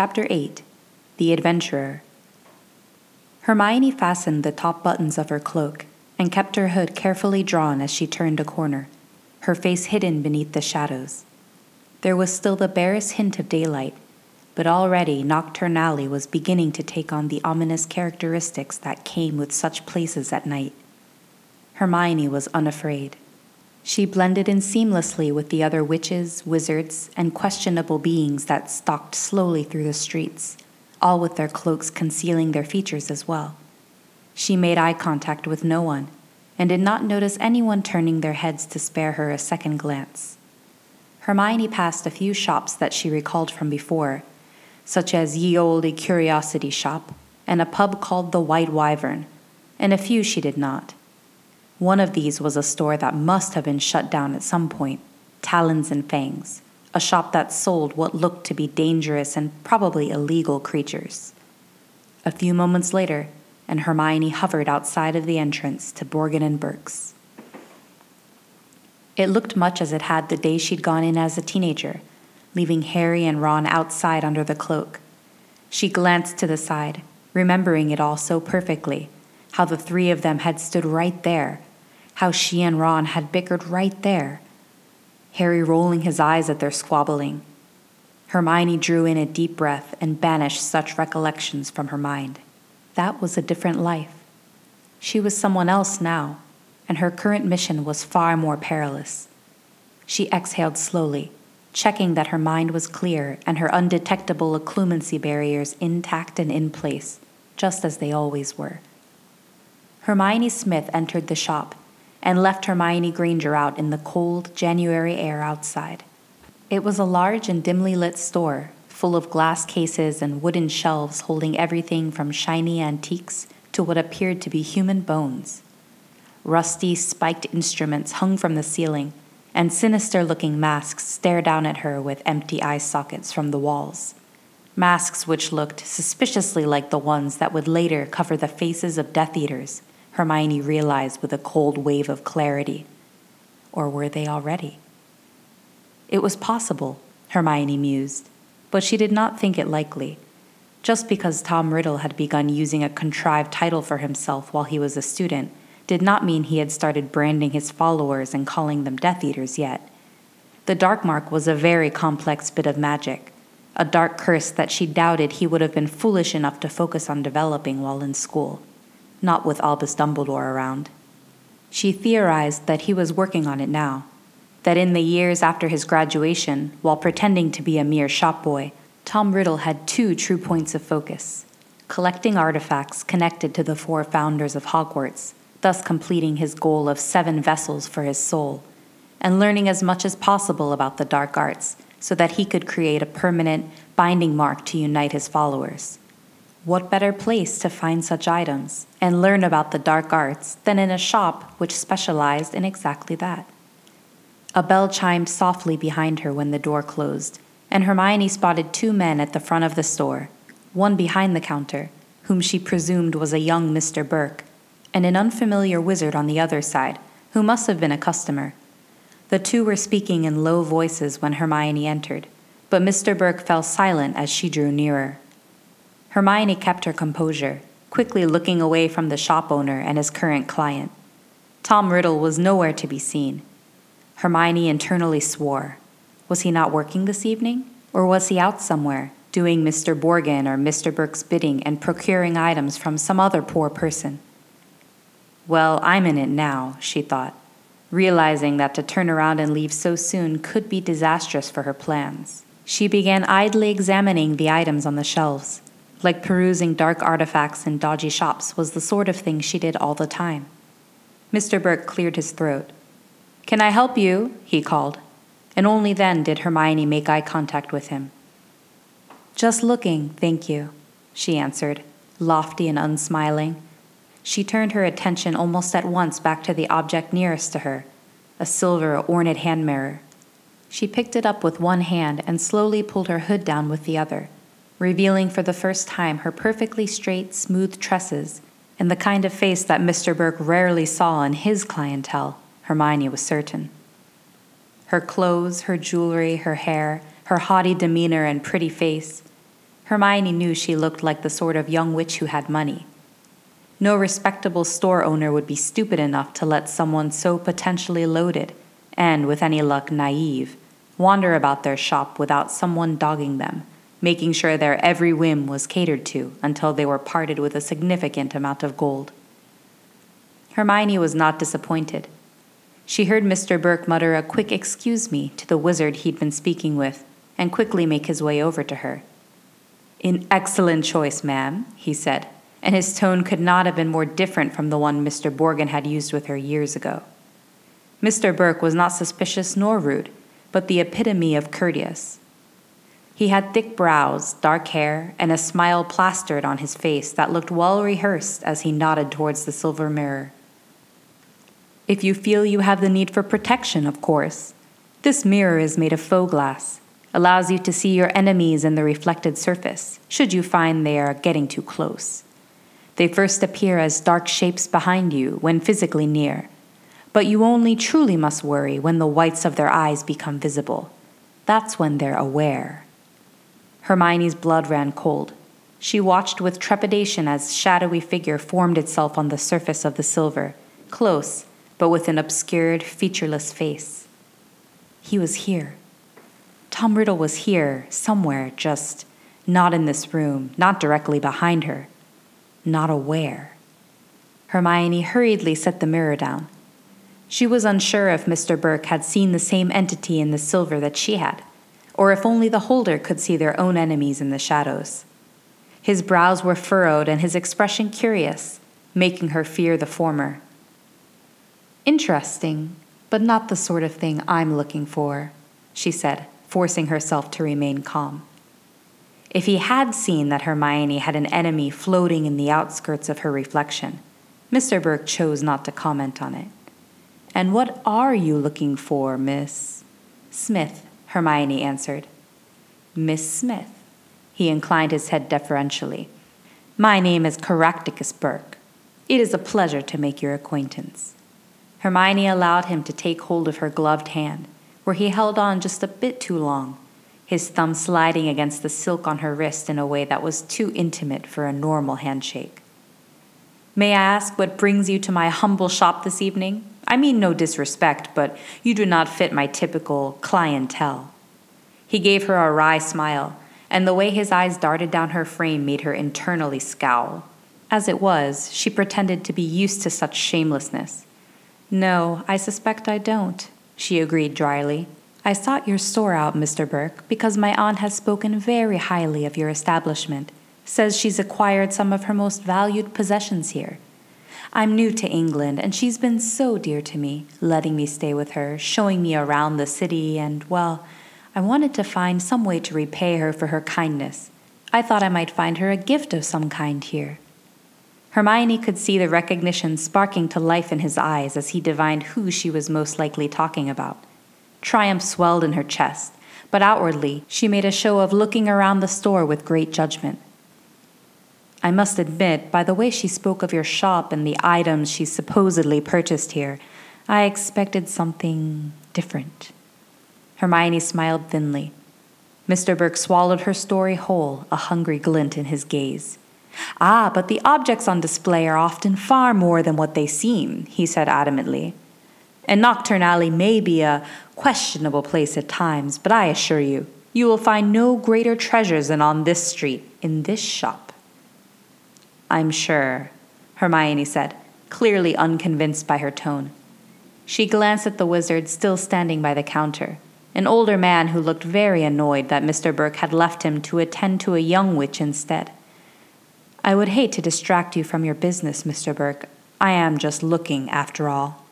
Chapter 8 The Adventurer Hermione fastened the top buttons of her cloak and kept her hood carefully drawn as she turned a corner, her face hidden beneath the shadows. There was still the barest hint of daylight, but already Knockturn Alley was beginning to take on the ominous characteristics that came with such places at night. Hermione was unafraid. She blended in seamlessly with the other witches, wizards, and questionable beings that stalked slowly through the streets, all with their cloaks concealing their features as well. She made eye contact with no one and did not notice anyone turning their heads to spare her a second glance. Hermione passed a few shops that she recalled from before, such as Ye Olde Curiosity Shop and a pub called the White Wyvern, and a few she did not. One of these was a store that must have been shut down at some point Talons and Fangs, a shop that sold what looked to be dangerous and probably illegal creatures. A few moments later, and Hermione hovered outside of the entrance to Borgin and Burke's. It looked much as it had the day she'd gone in as a teenager, leaving Harry and Ron outside under the cloak. She glanced to the side, remembering it all so perfectly how the three of them had stood right there, how she and Ron had bickered right there, Harry rolling his eyes at their squabbling. Hermione drew in a deep breath and banished such recollections from her mind. That was a different life. She was someone else now, and her current mission was far more perilous. She exhaled slowly, checking that her mind was clear and her undetectable occlumency barriers intact and in place, just as they always were. Hermione Smith entered the shop and left Hermione Granger out in the cold January air outside. It was a large and dimly lit store, full of glass cases and wooden shelves holding everything from shiny antiques to what appeared to be human bones. Rusty, spiked instruments hung from the ceiling, and sinister looking masks stared down at her with empty eye sockets from the walls. Masks which looked suspiciously like the ones that would later cover the faces of Death Eaters Hermione realized with a cold wave of clarity. Or were they already? It was possible, Hermione mused, but she did not think it likely. Just because Tom Riddle had begun using a contrived title for himself while he was a student did not mean he had started branding his followers and calling them Death Eaters yet. The Dark Mark was a very complex bit of magic, a dark curse that she doubted he would have been foolish enough to focus on developing while in school not with Albus Dumbledore around. She theorized that he was working on it now, that in the years after his graduation, while pretending to be a mere shop boy, Tom Riddle had two true points of focus collecting artifacts connected to the four founders of Hogwarts, thus completing his goal of seven vessels for his soul, and learning as much as possible about the dark arts so that he could create a permanent binding mark to unite his followers. What better place to find such items and learn about the dark arts than in a shop which specialized in exactly that? A bell chimed softly behind her when the door closed, and Hermione spotted two men at the front of the store, one behind the counter, whom she presumed was a young Mr. Burke, and an unfamiliar wizard on the other side, who must have been a customer. The two were speaking in low voices when Hermione entered, but Mr. Burke fell silent as she drew nearer. Hermione kept her composure, quickly looking away from the shop owner and his current client. Tom Riddle was nowhere to be seen. Hermione internally swore. Was he not working this evening? Or was he out somewhere, doing Mr. Borgin or Mr. Burke's bidding and procuring items from some other poor person? Well, I'm in it now, she thought, realizing that to turn around and leave so soon could be disastrous for her plans. She began idly examining the items on the shelves like perusing dark artifacts in dodgy shops was the sort of thing she did all the time. Mr. Burke cleared his throat. Can I help you? he called, and only then did Hermione make eye contact with him. Just looking, thank you, she answered, lofty and unsmiling. She turned her attention almost at once back to the object nearest to her, a silver ornate hand mirror. She picked it up with one hand and slowly pulled her hood down with the other revealing for the first time her perfectly straight, smooth tresses and the kind of face that Mr. Burke rarely saw in his clientele, Hermione was certain. Her clothes, her jewelry, her hair, her haughty demeanor and pretty face, Hermione knew she looked like the sort of young witch who had money. No respectable store owner would be stupid enough to let someone so potentially loaded, and with any luck naive, wander about their shop without someone dogging them, making sure their every whim was catered to until they were parted with a significant amount of gold. Hermione was not disappointed. She heard Mr. Burke mutter a quick excuse me to the wizard he'd been speaking with and quickly make his way over to her. An excellent choice, ma'am, he said, and his tone could not have been more different from the one Mr. Borgin had used with her years ago. Mr. Burke was not suspicious nor rude, but the epitome of courteous. He had thick brows, dark hair, and a smile plastered on his face that looked well rehearsed as he nodded towards the silver mirror. If you feel you have the need for protection, of course. This mirror is made of Foe-Glass, allows you to see your enemies in the reflected surface, should you find they are getting too close. They first appear as dark shapes behind you when physically near, but you only truly must worry when the whites of their eyes become visible. That's when they're aware. Hermione's blood ran cold. She watched with trepidation as shadowy figure formed itself on the surface of the silver, close, but with an obscured, featureless face. He was here. Tom Riddle was here, somewhere, just not in this room, not directly behind her, not aware. Hermione hurriedly set the mirror down. She was unsure if Mr. Burke had seen the same entity in the silver that she had, or if only the holder could see their own enemies in the shadows. His brows were furrowed and his expression curious, making her fear the former. Interesting, but not the sort of thing I'm looking for, she said, forcing herself to remain calm. If he had seen that Hermione had an enemy floating in the outskirts of her reflection, Mr. Burke chose not to comment on it. And what are you looking for, Miss? Smith, Hermione answered. Miss Smith. He inclined his head deferentially. My name is Caractacus Burke. It is a pleasure to make your acquaintance. Hermione allowed him to take hold of her gloved hand, where he held on just a bit too long, his thumb sliding against the silk on her wrist in a way that was too intimate for a normal handshake. May I ask what brings you to my humble shop this evening? I mean no disrespect, but you do not fit my typical clientele. He gave her a wry smile, and the way his eyes darted down her frame made her internally scowl. As it was, she pretended to be used to such shamelessness no, I suspect I don't, she agreed dryly. I sought your store out, Mr. Burke, because my aunt has spoken very highly of your establishment, says she's acquired some of her most valued possessions here. I'm new to England, and she's been so dear to me, letting me stay with her, showing me around the city, and, well, I wanted to find some way to repay her for her kindness. I thought I might find her a gift of some kind here. Hermione could see the recognition sparking to life in his eyes as he divined who she was most likely talking about. Triumph swelled in her chest, but outwardly she made a show of looking around the store with great judgment. I must admit, by the way she spoke of your shop and the items she supposedly purchased here, I expected something different. Hermione smiled thinly. Mr. Burke swallowed her story whole, a hungry glint in his gaze. Ah, but the objects on display are often far more than what they seem, he said adamantly. And Knockturn Alley may be a questionable place at times, but I assure you, you will find no greater treasures than on this street, in this shop. I'm sure, Hermione said, clearly unconvinced by her tone. She glanced at the wizard still standing by the counter, an older man who looked very annoyed that Mr. Burke had left him to attend to a young witch instead. I would hate to distract you from your business, Mr. Burke. I am just looking, after all.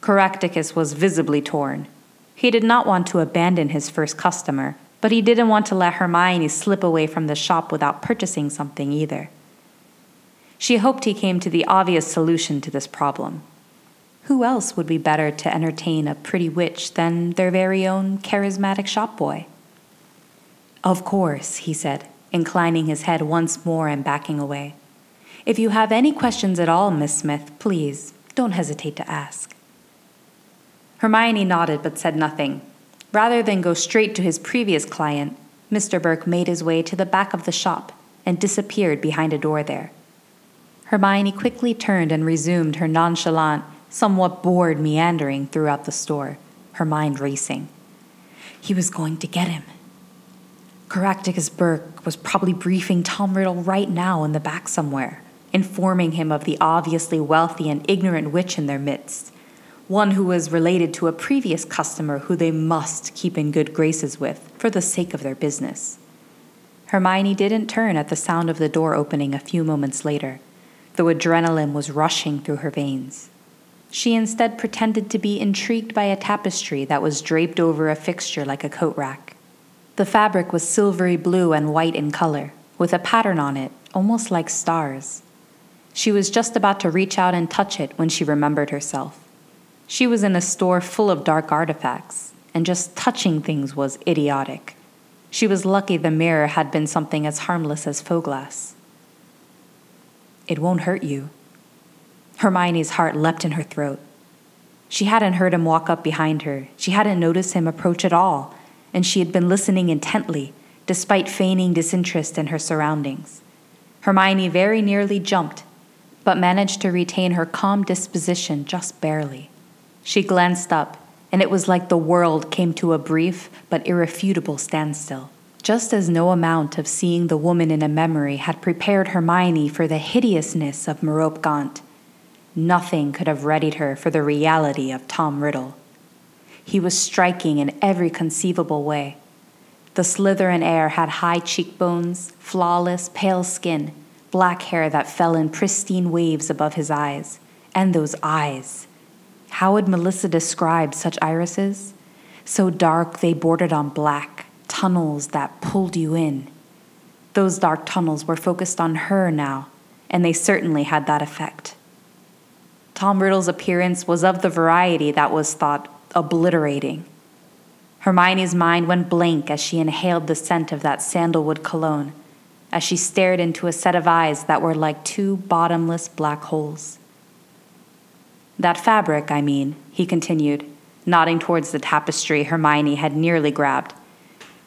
Caractacus was visibly torn. He did not want to abandon his first customer, but he didn't want to let Hermione slip away from the shop without purchasing something either. She hoped he came to the obvious solution to this problem. Who else would be better to entertain a pretty witch than their very own charismatic shop boy? Of course, he said inclining his head once more and backing away. If you have any questions at all, Miss Smith, please don't hesitate to ask. Hermione nodded but said nothing. Rather than go straight to his previous client, Mr. Burke made his way to the back of the shop and disappeared behind a door there. Hermione quickly turned and resumed her nonchalant, somewhat bored meandering throughout the store, her mind racing. He was going to get him. Caractacus Burke was probably briefing Tom Riddle right now in the back somewhere, informing him of the obviously wealthy and ignorant witch in their midst, one who was related to a previous customer who they must keep in good graces with for the sake of their business. Hermione didn't turn at the sound of the door opening a few moments later, though adrenaline was rushing through her veins. She instead pretended to be intrigued by a tapestry that was draped over a fixture like a coat rack. The fabric was silvery blue and white in color, with a pattern on it, almost like stars. She was just about to reach out and touch it when she remembered herself. She was in a store full of dark artifacts, and just touching things was idiotic. She was lucky the mirror had been something as harmless as Foe-Glass. It won't hurt you. Hermione's heart leapt in her throat. She hadn't heard him walk up behind her. She hadn't noticed him approach at all, and she had been listening intently, despite feigning disinterest in her surroundings. Hermione very nearly jumped but managed to retain her calm disposition just barely. She glanced up, and it was like the world came to a brief but irrefutable standstill. Just as no amount of seeing the woman in a memory had prepared Hermione for the hideousness of Merope Gaunt, nothing could have readied her for the reality of Tom Riddle. He was striking in every conceivable way. The Slytherin heir had high cheekbones, flawless, pale skin, black hair that fell in pristine waves above his eyes. And those eyes. How would Melissa describe such irises? So dark they bordered on black, tunnels that pulled you in. Those dark tunnels were focused on her now, and they certainly had that effect. Tom Riddle's appearance was of the variety that was thought obliterating. Hermione's mind went blank as she inhaled the scent of that sandalwood cologne as she stared into a set of eyes that were like two bottomless black holes. That fabric, I mean, he continued, nodding towards the tapestry Hermione had nearly grabbed.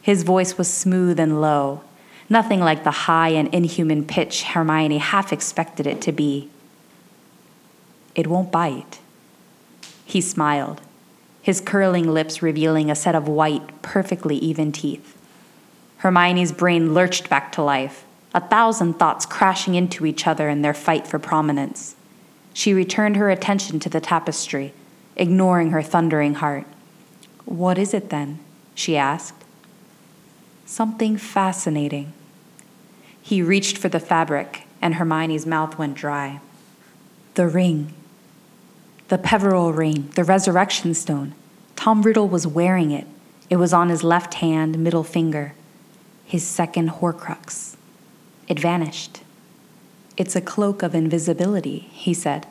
His voice was smooth and low, nothing like the high and inhuman pitch Hermione half expected it to be. It won't bite. He smiled, his curling lips revealing a set of white, perfectly even teeth. Hermione's brain lurched back to life, a thousand thoughts crashing into each other in their fight for prominence. She returned her attention to the tapestry, ignoring her thundering heart. What is it then? she asked. Something fascinating. He reached for the fabric, and Hermione's mouth went dry. The ring. The Peverell ring, the resurrection stone. Tom Riddle was wearing it. It was on his left hand, middle finger his second Horcrux. It vanished. It's a cloak of invisibility, he said,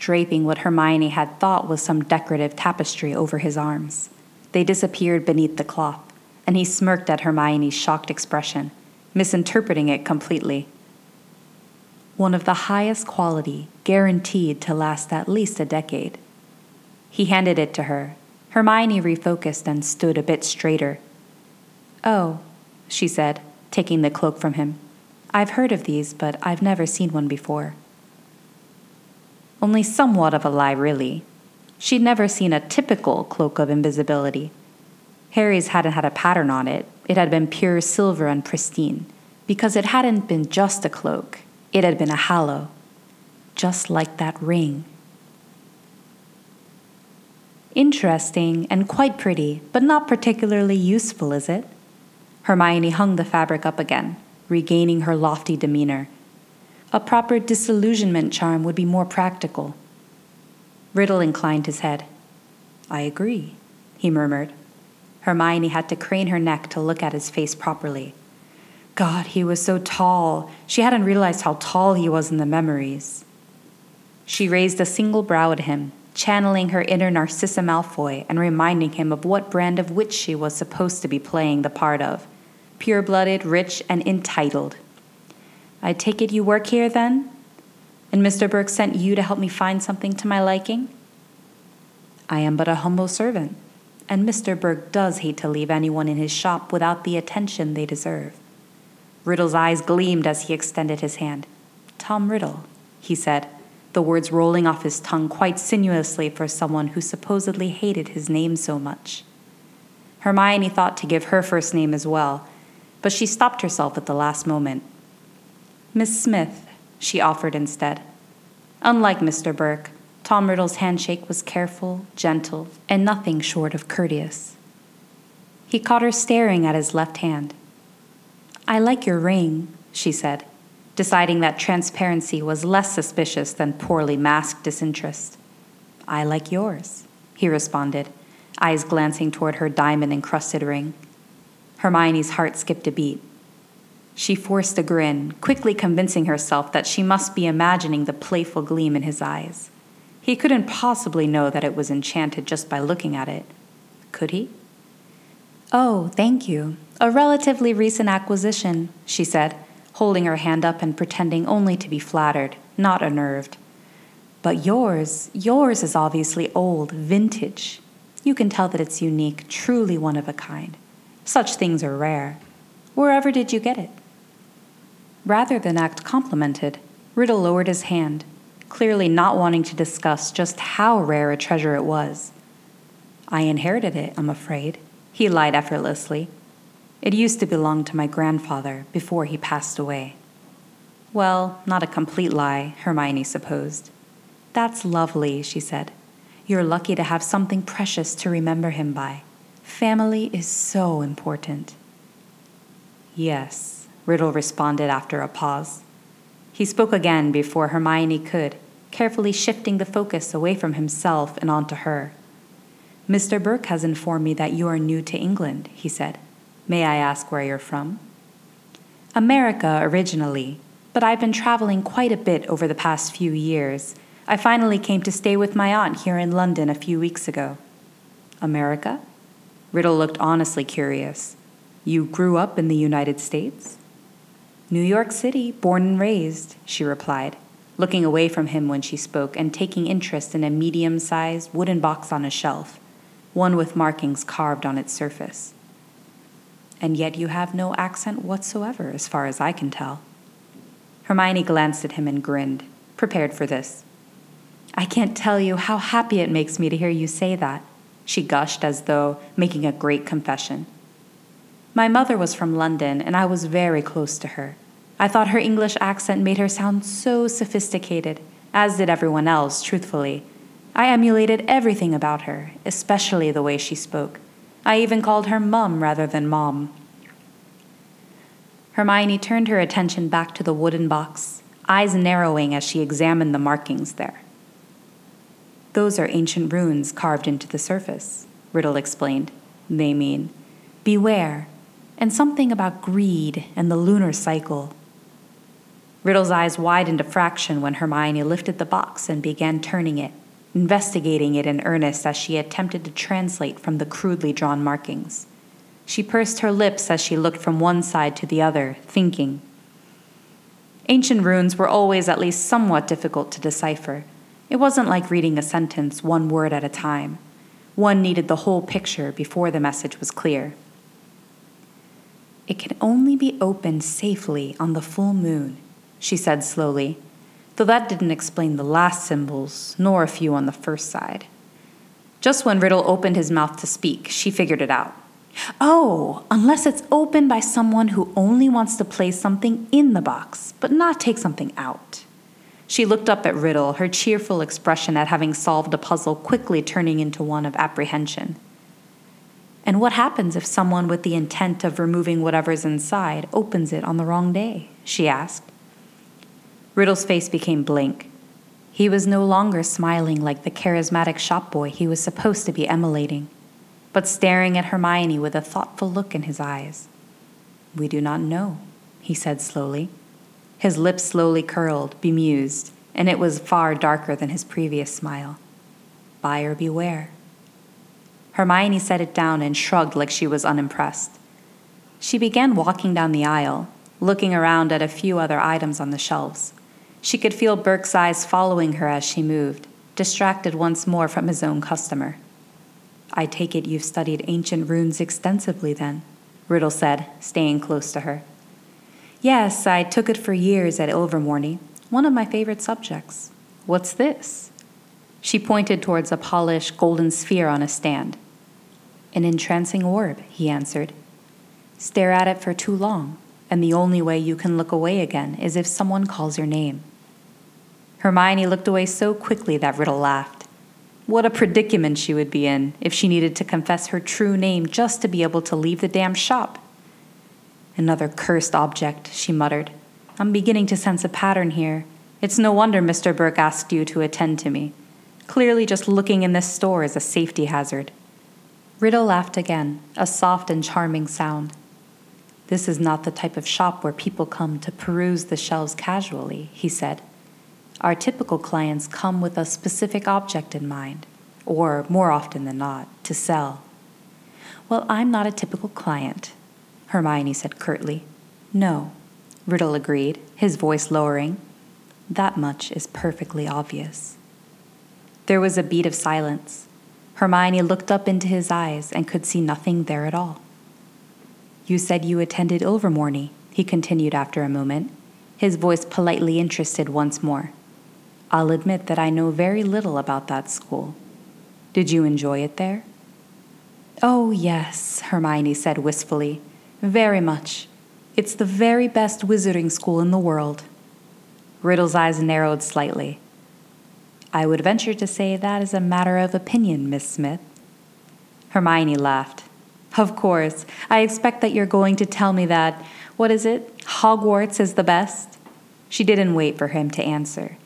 draping what Hermione had thought was some decorative tapestry over his arms. They disappeared beneath the cloth, and he smirked at Hermione's shocked expression, misinterpreting it completely. One of the highest quality, guaranteed to last at least a decade. He handed it to her. Hermione refocused and stood a bit straighter. Oh, she said, taking the cloak from him. I've heard of these, but I've never seen one before. Only somewhat of a lie, really. She'd never seen a typical cloak of invisibility. Harry's hadn't had a pattern on it, it had been pure silver and pristine. Because it hadn't been just a cloak, it had been a Hallow. Just like that ring. Interesting and quite pretty, but not particularly useful, is it? Hermione hung the fabric up again, regaining her lofty demeanor. A proper disillusionment charm would be more practical. Riddle inclined his head. I agree, he murmured. Hermione had to crane her neck to look at his face properly. God, he was so tall. She hadn't realized how tall he was in the memories. She raised a single brow at him, channeling her inner Narcissa Malfoy and reminding him of what brand of witch she was supposed to be playing the part of pure blooded, rich, and entitled. I take it you work here then? And Mr. Burke sent you to help me find something to my liking? I am but a humble servant. and Mr. Burke does hate to leave anyone in his shop without the attention they deserve. Riddle's eyes gleamed as he extended his hand. Tom Riddle, he said, the words rolling off his tongue quite sinuously for someone who supposedly hated his name so much. Hermione thought to give her first name as well, but she stopped herself at the last moment. Miss Smith, she offered instead. Unlike Mr. Burke, Tom Riddle's handshake was careful, gentle, and nothing short of courteous. He caught her staring at his left hand. I like your ring, she said, deciding that transparency was less suspicious than poorly masked disinterest. I like yours, he responded, eyes glancing toward her diamond encrusted ring. Hermione's heart skipped a beat. She forced a grin, quickly convincing herself that she must be imagining the playful gleam in his eyes. He couldn't possibly know that it was enchanted just by looking at it. Could he? Oh, thank you. A relatively recent acquisition, she said, holding her hand up and pretending only to be flattered, not unnerved. But yours, yours is obviously old, vintage. You can tell that it's unique, truly one of a kind. Such things are rare. Wherever did you get it? Rather than act complimented, Riddle lowered his hand, clearly not wanting to discuss just how rare a treasure it was. I inherited it, I'm afraid, he lied effortlessly. It used to belong to my grandfather before he passed away. Well, not a complete lie, Hermione supposed. That's lovely, she said. You're lucky to have something precious to remember him by. Family is so important. Yes, Riddle responded after a pause. He spoke again before Hermione could, carefully shifting the focus away from himself and onto her. Mr. Burke has informed me that you are new to England, he said. May I ask where you're from? America originally, but I've been traveling quite a bit over the past few years. I finally came to stay with my aunt here in London a few weeks ago. America? Riddle looked honestly curious. You grew up in the United States? New York City, born and raised, she replied looking away from him when she spoke and taking interest in a medium sized wooden box on a shelf, one with markings carved on its surface. And yet you have no accent whatsoever, as far as I can tell. Hermione glanced at him and grinned, prepared for this. I can't tell you how happy it makes me to hear you say that, she gushed as though making a great confession. My mother was from London, and I was very close to her. I thought her English accent made her sound so sophisticated, as did everyone else, truthfully. I emulated everything about her, especially the way she spoke. I even called her Mum rather than Mom. Hermione turned her attention back to the wooden box, eyes narrowing as she examined the markings there. Those are ancient runes carved into the surface, Riddle explained. They mean, beware, and something about greed and the lunar cycle. Riddle's eyes widened a fraction when Hermione lifted the box and began turning it, investigating it in earnest as she attempted to translate from the crudely drawn markings. She pursed her lips as she looked from one side to the other, thinking. Ancient runes were always at least somewhat difficult to decipher. It wasn't like reading a sentence one word at a time. One needed the whole picture before the message was clear. It can only be opened safely on the full moon, she said slowly, though that didn't explain the last symbols, nor a few on the first side. Just when Riddle opened his mouth to speak, she figured it out. Oh, unless it's opened by someone who only wants to place something in the box, but not take something out. She looked up at Riddle, her cheerful expression at having solved a puzzle quickly turning into one of apprehension. And what happens if someone with the intent of removing whatever's inside opens it on the wrong day? she asked. Riddle's face became blank. He was no longer smiling like the charismatic shop boy he was supposed to be emulating, but staring at Hermione with a thoughtful look in his eyes. We do not know, he said slowly. His lips slowly curled, bemused, and it was far darker than his previous smile. Buyer beware. Hermione set it down and shrugged like she was unimpressed. She began walking down the aisle, looking around at a few other items on the shelves. She could feel Burke's eyes following her as she moved, distracted once more from his own customer. I take it you've studied ancient runes extensively then, Riddle said, staying close to her. Yes, I took it for years at Ilvermorny, one of my favorite subjects. What's this? She pointed towards a polished golden sphere on a stand. An entrancing orb, he answered. Stare at it for too long, and the only way you can look away again is if someone calls your name. Hermione looked away so quickly that Riddle laughed. What a predicament she would be in if she needed to confess her true name just to be able to leave the damn shop. Another cursed object, she muttered. I'm beginning to sense a pattern here. It's no wonder Mr. Burke asked you to attend to me. Clearly, just looking in this store is a safety hazard. Riddle laughed again, a soft and charming sound. This is not the type of shop where people come to peruse the shelves casually, he said. Our typical clients come with a specific object in mind, or more often than not, to sell. Well, I'm not a typical client, Hermione said curtly. No, Riddle agreed, his voice lowering. That much is perfectly obvious. There was a beat of silence. Hermione looked up into his eyes and could see nothing there at all. You said you attended Ilvermorny, he continued after a moment, his voice politely interested once more. I'll admit that I know very little about that school. Did you enjoy it there? Oh, yes, Hermione said wistfully. Very much. It's the very best wizarding school in the world. Riddle's eyes narrowed slightly. I would venture to say that is a matter of opinion, Miss Smith. Hermione laughed. Of course, I expect that you're going to tell me that, what is it, Hogwarts is the best? She didn't wait for him to answer.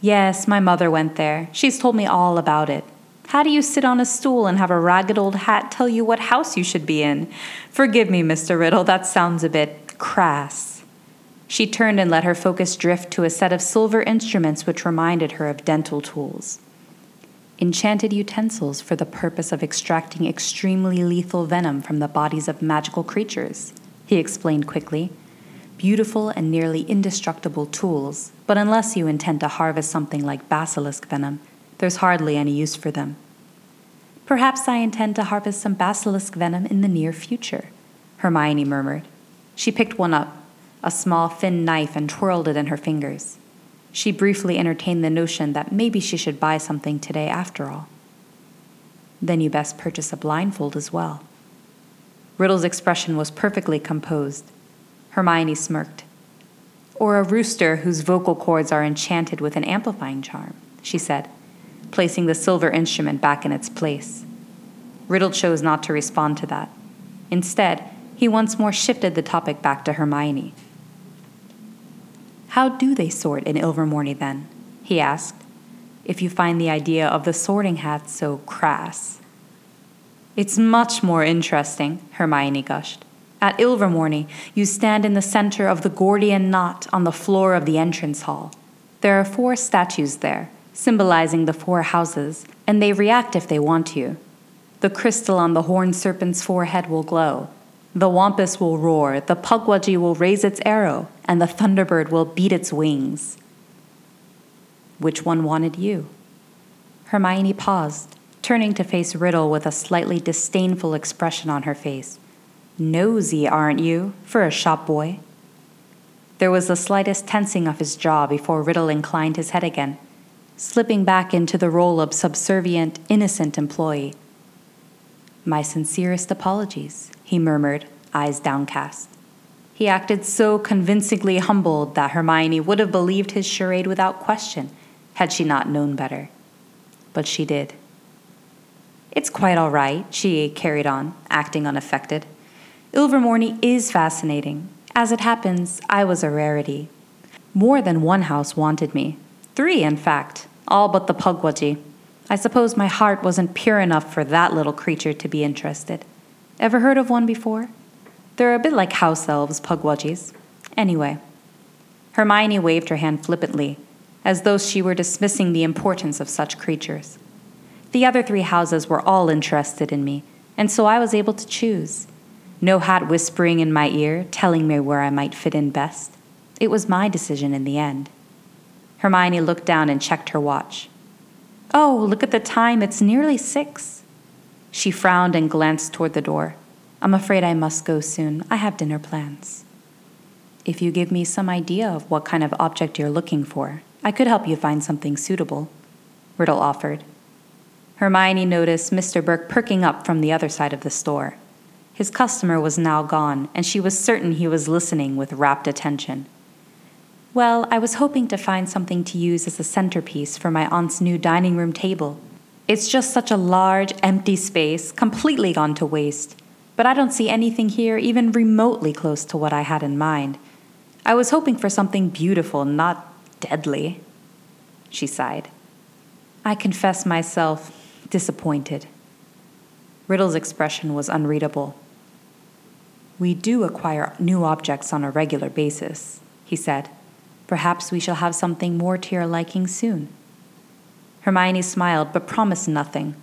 Yes, my mother went there. She's told me all about it. How do you sit on a stool and have a ragged old hat tell you what house you should be in? Forgive me, Mr. Riddle, that sounds a bit crass. She turned and let her focus drift to a set of silver instruments which reminded her of dental tools. Enchanted utensils for the purpose of extracting extremely lethal venom from the bodies of magical creatures, he explained quickly. Beautiful and nearly indestructible tools, but unless you intend to harvest something like basilisk venom, there's hardly any use for them. Perhaps I intend to harvest some basilisk venom in the near future, Hermione murmured. She picked one up a small thin knife and twirled it in her fingers. She briefly entertained the notion that maybe she should buy something today after all. Then you best purchase a blindfold as well. Riddle's expression was perfectly composed. Hermione smirked. Or a rooster whose vocal cords are enchanted with an amplifying charm, she said, placing the silver instrument back in its place. Riddle chose not to respond to that. Instead, he once more shifted the topic back to Hermione. How do they sort in Ilvermorny then? he asked, if you find the idea of the sorting hat so crass. It's much more interesting, Hermione gushed. At Ilvermorny, you stand in the center of the Gordian knot on the floor of the entrance hall. There are four statues there, symbolizing the four houses, and they react if they want to. The crystal on the horned serpent's forehead will glow, the wampus will roar, the pukwudgie will raise its arrow, and the thunderbird will beat its wings. Which one wanted you? Hermione paused, turning to face Riddle with a slightly disdainful expression on her face. Nosy, aren't you, for a shop boy? There was the slightest tensing of his jaw before Riddle inclined his head again, slipping back into the role of subservient, innocent employee. My sincerest apologies, he murmured, eyes downcast. He acted so convincingly humbled that Hermione would have believed his charade without question had she not known better. But she did. It's quite all right, she carried on, acting unaffected. Ilvermorny is fascinating. As it happens, I was a rarity. More than one house wanted me. Three, in fact, all but the Pukwudgie. I suppose my heart wasn't pure enough for that little creature to be interested. Ever heard of one before? They're a bit like house elves, Pukwudgies. Anyway, Hermione waved her hand flippantly, as though she were dismissing the importance of such creatures. The other three houses were all interested in me, and so I was able to choose. No hat whispering in my ear, telling me where I might fit in best. It was my decision in the end. Hermione looked down and checked her watch. Oh, look at the time, it's nearly six. She frowned and glanced toward the door. I'm afraid I must go soon. I have dinner plans. If you give me some idea of what kind of object you're looking for, I could help you find something suitable, Riddle offered. Hermione noticed Mr. Burke perking up from the other side of the store. His customer was now gone, and she was certain he was listening with rapt attention. Well, I was hoping to find something to use as a centerpiece for my aunt's new dining room table. It's just such a large, empty space, completely gone to waste. But I don't see anything here even remotely close to what I had in mind. I was hoping for something beautiful, not deadly. She sighed. I confess myself disappointed. Riddle's expression was unreadable. We do acquire new objects on a regular basis, he said. Perhaps we shall have something more to your liking soon. Hermione smiled but promised nothing.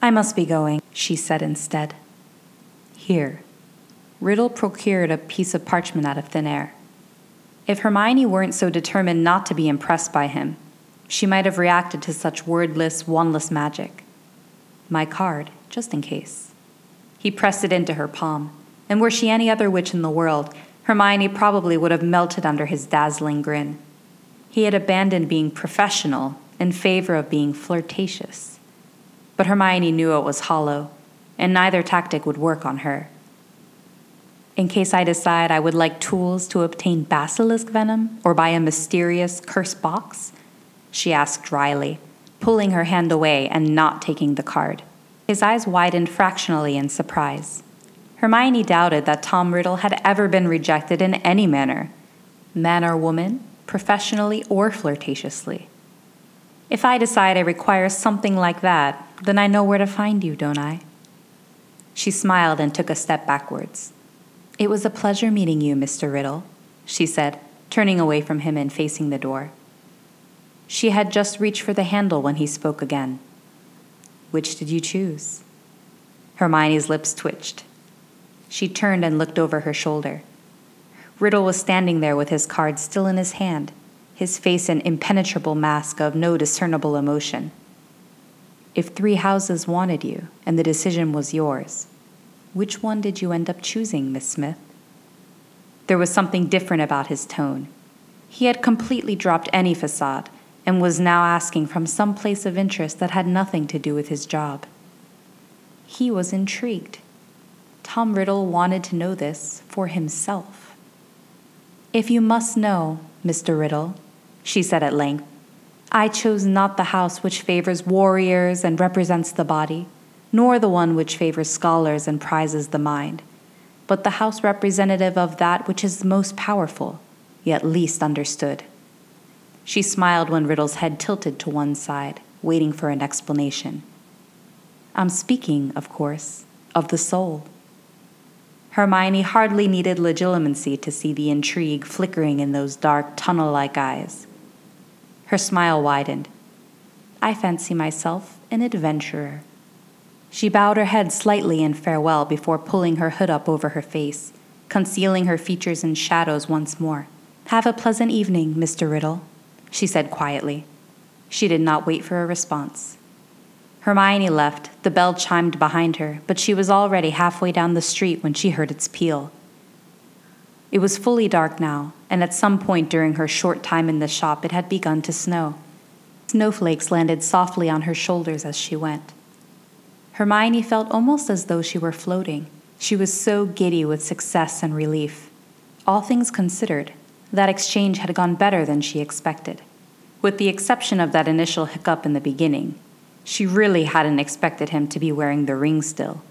I must be going, she said instead. Here. Riddle procured a piece of parchment out of thin air. If Hermione weren't so determined not to be impressed by him, she might have reacted to such wordless, wandless magic. My card, just in case. He pressed it into her palm, and were she any other witch in the world, Hermione probably would have melted under his dazzling grin. He had abandoned being professional in favor of being flirtatious. But Hermione knew it was hollow, and neither tactic would work on her. In case I decide I would like tools to obtain basilisk venom or buy a mysterious curse box, she asked dryly, pulling her hand away and not taking the card. His eyes widened fractionally in surprise. Hermione doubted that Tom Riddle had ever been rejected in any manner, man or woman, professionally or flirtatiously. If I decide I require something like that, then I know where to find you, don't I? She smiled and took a step backwards. It was a pleasure meeting you, Mr. Riddle, she said, turning away from him and facing the door. She had just reached for the handle when he spoke again. Which did you choose? Hermione's lips twitched. She turned and looked over her shoulder. Riddle was standing there with his card still in his hand, his face an impenetrable mask of no discernible emotion. If three houses wanted you and the decision was yours, which one did you end up choosing, Miss Smith? There was something different about his tone. He had completely dropped any facade and was now asking from some place of interest that had nothing to do with his job. He was intrigued. Tom Riddle wanted to know this for himself. If you must know, Mr. Riddle, she said at length, I chose not the house which favors warriors and represents the body, nor the one which favors scholars and prizes the mind, but the house representative of that which is most powerful, yet least understood. She smiled when Riddle's head tilted to one side, waiting for an explanation. I'm speaking, of course, of the soul. Hermione hardly needed Legilimency to see the intrigue flickering in those dark, tunnel like eyes. Her smile widened. I fancy myself an adventurer. She bowed her head slightly in farewell before pulling her hood up over her face, concealing her features in shadows once more. Have a pleasant evening, Mr. Riddle she said quietly. She did not wait for a response. Hermione left, the bell chimed behind her, but she was already halfway down the street when she heard its peal. It was fully dark now, and at some point during her short time in the shop, it had begun to snow. Snowflakes landed softly on her shoulders as she went. Hermione felt almost as though she were floating. She was so giddy with success and relief. All things considered, that exchange had gone better than she expected. With the exception of that initial hiccup in the beginning, she really hadn't expected him to be wearing the ring still.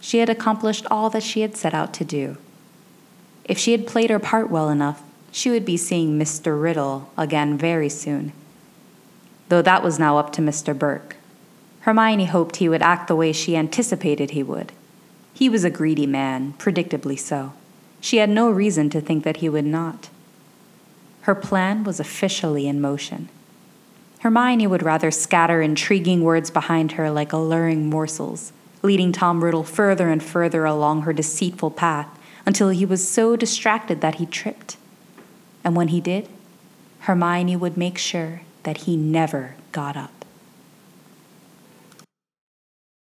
She had accomplished all that she had set out to do. If she had played her part well enough, she would be seeing Mr. Riddle again very soon. Though that was now up to Mr. Burke. Hermione hoped he would act the way she anticipated he would. He was a greedy man, predictably so. She had no reason to think that he would not. Her plan was officially in motion. Hermione would rather scatter intriguing words behind her like alluring morsels, leading Tom Riddle further and further along her deceitful path until he was so distracted that he tripped. And when he did, Hermione would make sure that he never got up.